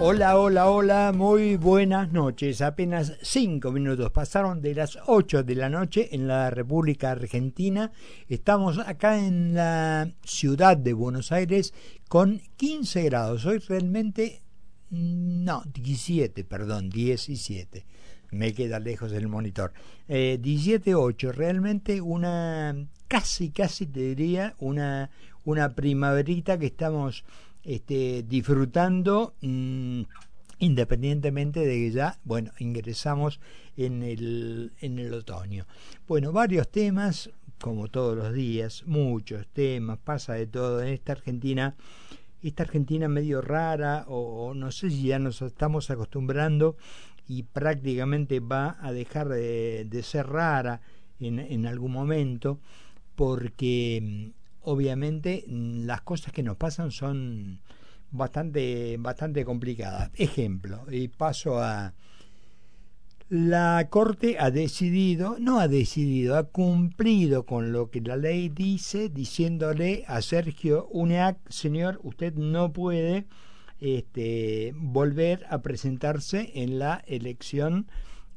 Hola, hola, hola, muy buenas noches. Apenas cinco minutos pasaron de las ocho de la noche en la República Argentina. Estamos acá en la ciudad de Buenos Aires con 15 grados. Hoy realmente, mm, no, 17, perdón, 17. Me queda lejos el monitor. Eh, 17.8, realmente una, casi, casi te diría, una, una primaverita que estamos este, disfrutando mm, independientemente de que ya, bueno, ingresamos en el, en el otoño. Bueno, varios temas, como todos los días, muchos temas, pasa de todo en esta Argentina, esta Argentina medio rara, o, no sé si ya nos estamos acostumbrando y prácticamente va a dejar de, ser rara en, en algún momento, porque obviamente mm, las cosas que nos pasan son bastante, bastante complicadas. Ejemplo, y paso a... La Corte ha decidido, no ha decidido, ha cumplido con lo que la ley dice, diciéndole a Sergio Uneac, señor, usted no puede este, volver a presentarse en la elección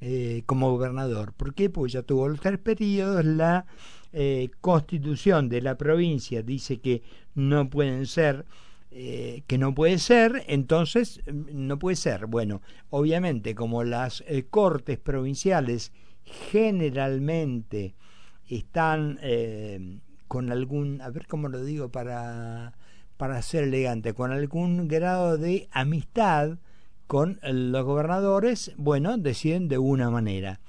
eh, como gobernador. ¿Por qué? Pues ya tuvo los tres periodos, la eh, constitución de la provincia dice que no pueden ser eh, que no puede ser, entonces mm, no puede ser. Bueno, obviamente como las eh, cortes provinciales generalmente están con algún, a ver cómo lo digo para, para ser elegante, con algún grado de amistad con los gobernadores, bueno, deciden de una manera.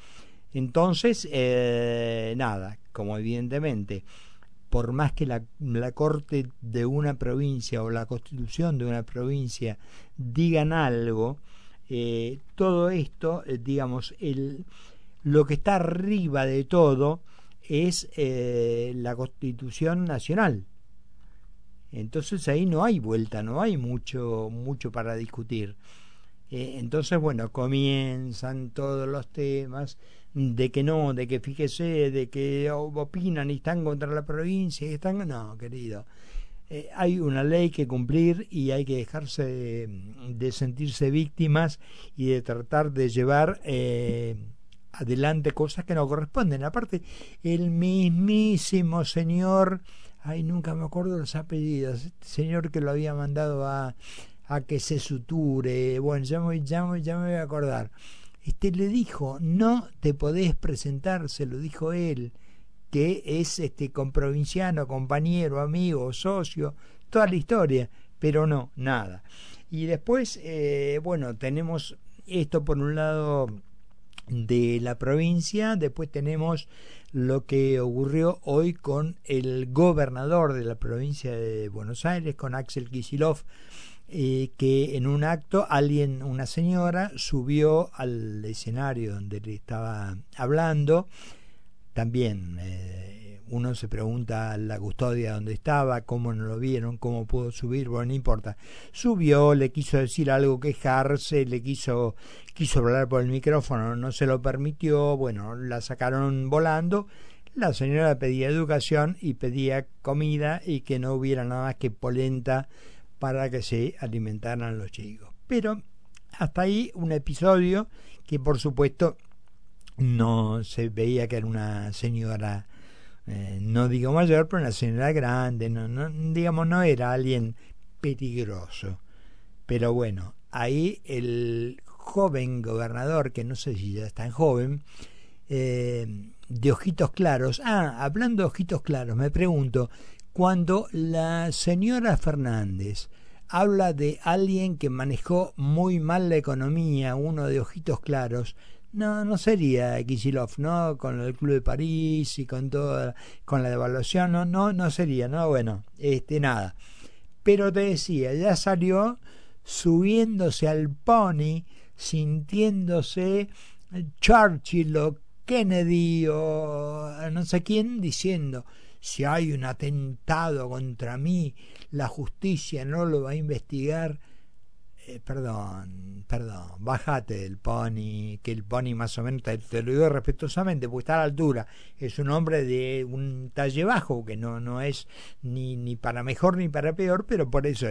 Entonces, nada, como evidentemente, por más que la, la, Corte de una provincia o la Constitución de una provincia digan algo, eh, todo esto, eh, digamos, el, lo que está arriba de todo es eh, la Constitución Nacional. Entonces ahí no hay vuelta, no hay mucho, mucho para discutir. entonces, bueno, comienzan todos los temas de que no, de que fíjese, de que opinan y están contra la provincia y están... No, querido. Eh, hay una ley que cumplir y hay que dejarse de, sentirse víctimas y de tratar de llevar eh, adelante cosas que no corresponden. Aparte, el mismísimo señor, ay, nunca me acuerdo los apellidos, este señor que lo había mandado a, a que se suture, bueno, ya me, ya, ya me voy a acordar este le dijo, no te podés presentar, se lo dijo él, que es este comprovinciano, compañero, amigo, socio, toda la historia, pero no, nada. Y después, eh, bueno, tenemos esto por un lado de la provincia, después tenemos lo que ocurrió hoy con el gobernador de la provincia de Buenos Aires, con Axel Kisilov, eh, que en un acto alguien, una señora, subió al escenario donde le estaba hablando. También eh, uno se pregunta la custodia dónde estaba, cómo no lo vieron, cómo pudo subir, bueno, no importa. Subió, le quiso decir algo, quejarse, le quiso, quiso hablar por el micrófono, no se lo permitió, bueno, la sacaron volando. La señora pedía educación y pedía comida y que no hubiera nada más que polenta para que se alimentaran los chicos. Pero hasta ahí un episodio que por supuesto no se veía que era una señora, eh, no digo mayor, pero una señora grande, no, no, digamos no era alguien peligroso. Pero bueno, ahí el joven gobernador, que no sé si ya es tan joven, eh, de ojitos claros. Ah, hablando de ojitos claros, me pregunto, cuando la señora Fernández habla de alguien que manejó muy mal la economía, uno de ojitos claros, no, no sería Kisilov, ¿no? Con el Club de París y con toda, con la devaluación, no, no, no sería, ¿no? Bueno, este, nada. Pero te decía, ya salió subiéndose al pony, sintiéndose Churchill o Kennedy o no sé quién diciendo, si hay un atentado contra mí, la justicia no lo va a investigar. Eh, perdón, perdón, bájate del pony, que el pony más o menos, te, lo digo respetuosamente, porque está a la altura, es un hombre de un talle bajo, que no, no es ni, ni para mejor ni para peor, pero por eso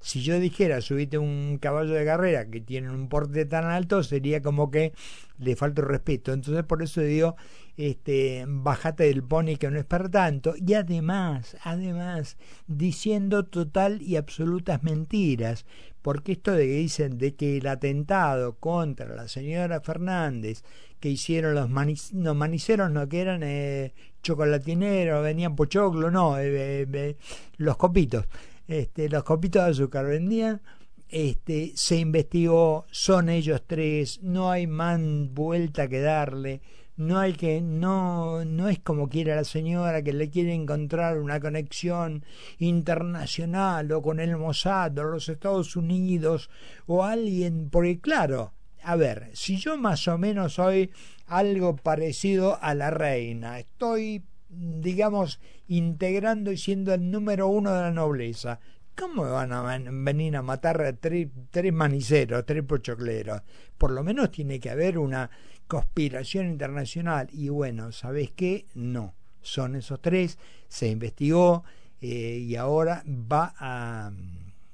si yo dijera subite un caballo de carrera que tiene un porte tan alto, sería como que le falta respeto. Entonces por eso digo, este, bajate del pony que no es para tanto. Y además, además, diciendo total y absolutas mentiras. Porque esto de que dicen de que el atentado contra la señora Fernández que hicieron los no, maniceros, no que eran eh, chocolatineros, venían pochoclo, no, eh, eh, los copitos este, los copitos de azúcar vendían, este, se investigó, son ellos tres, no hay más vuelta que darle, no hay que, no, no es como quiere la señora que le quiere encontrar una conexión internacional o con el Mossad o los Estados Unidos o alguien, porque claro, a ver, si yo más o menos soy algo parecido a la reina, estoy digamos, integrando y siendo el número uno de la nobleza. ¿Cómo van a venir a matar a tres, tres maniceros, tres pochocleros? Por lo menos tiene que haber una conspiración internacional. Y bueno, ¿sabes qué? No. Son esos tres, se investigó eh, y ahora va a,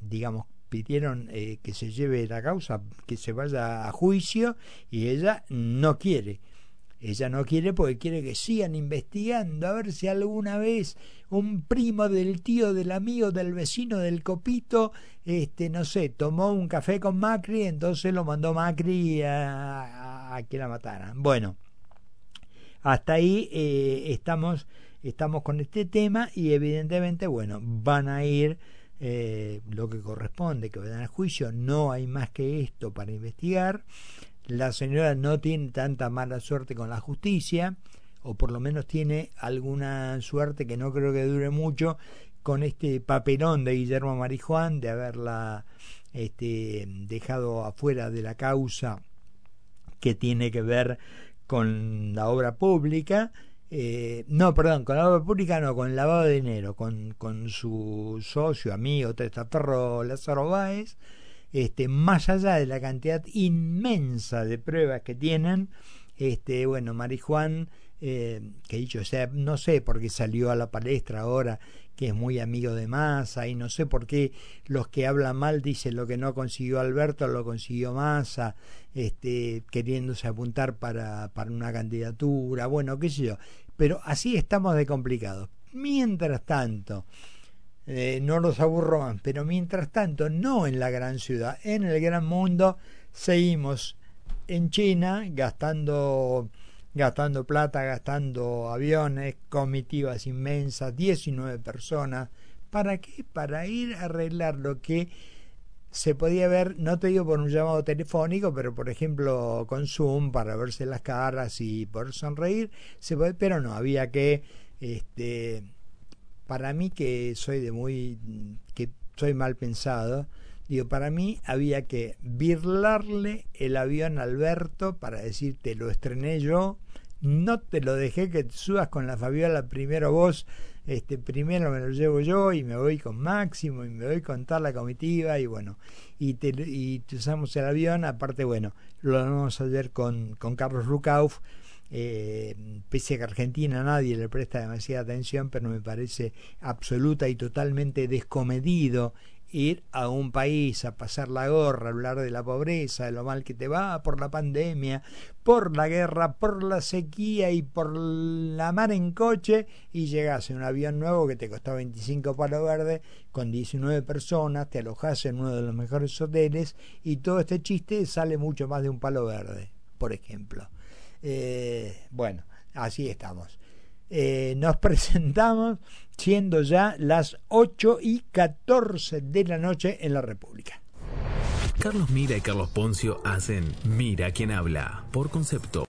digamos, pidieron eh, que se lleve la causa, que se vaya a juicio y ella no quiere. Ella no quiere porque quiere que sigan investigando a ver si alguna vez un primo del tío, del amigo, del vecino, del copito, este, no sé, tomó un café con Macri, entonces lo mandó Macri a, que la mataran. Bueno, hasta ahí eh, estamos, estamos con este tema y evidentemente, bueno, van a ir eh, lo que corresponde, que vayan a juicio, no hay más que esto para investigar la señora no tiene tanta mala suerte con la justicia, o por lo menos tiene alguna suerte que no creo que dure mucho, con este papelón de Guillermo Marijuán de haberla este, dejado afuera de la causa que tiene que ver con la obra pública. Eh, no, perdón, con la obra pública no, con el lavado de dinero, con, con su socio, amigo, testaferro Lázaro Báez, este, más allá de la cantidad inmensa de pruebas que tienen, este, bueno, Marijuán, eh, que dicho sea, no sé por qué salió a la palestra ahora, que es muy amigo de Massa, y no sé por qué los que hablan mal dicen lo que no consiguió Alberto lo consiguió Massa, este, queriéndose apuntar para, para una candidatura, bueno, qué sé yo. Pero así estamos de complicados. Mientras tanto, eh, no los aburro pero mientras tanto, no en la gran ciudad, en el gran mundo, seguimos en China gastando gastando plata, gastando aviones, comitivas inmensas, 19 personas. ¿Para qué? Para ir a arreglar lo que se podía ver, no te digo por un llamado telefónico, pero por ejemplo con Zoom para verse las caras y por sonreír, se puede, pero no, había que este, para mí que soy de muy que soy mal pensado digo para mí había que birlarle el avión a Alberto para decir te lo estrené yo no te lo dejé que te subas con la Fabiola primero vos este primero me lo llevo yo y me voy con Máximo y me voy con tal la comitiva y bueno y te, y usamos el avión aparte bueno lo vamos a hacer con, con Carlos Rucauf eh, pese a que Argentina nadie le presta demasiada atención, pero me parece absoluta y totalmente descomedido ir a un país a pasar la gorra, hablar de la pobreza, de lo mal que te va por la pandemia, por la guerra, por la sequía y por la mar en coche y llegas en un avión nuevo que te costó 25 palos verdes con 19 personas, te alojas en uno de los mejores hoteles y todo este chiste sale mucho más de un palo verde, por ejemplo. Eh, bueno, así estamos. Eh, nos presentamos siendo ya las 8 y 14 de la noche en la República. Carlos Mira y Carlos Poncio hacen Mira quien habla por concepto.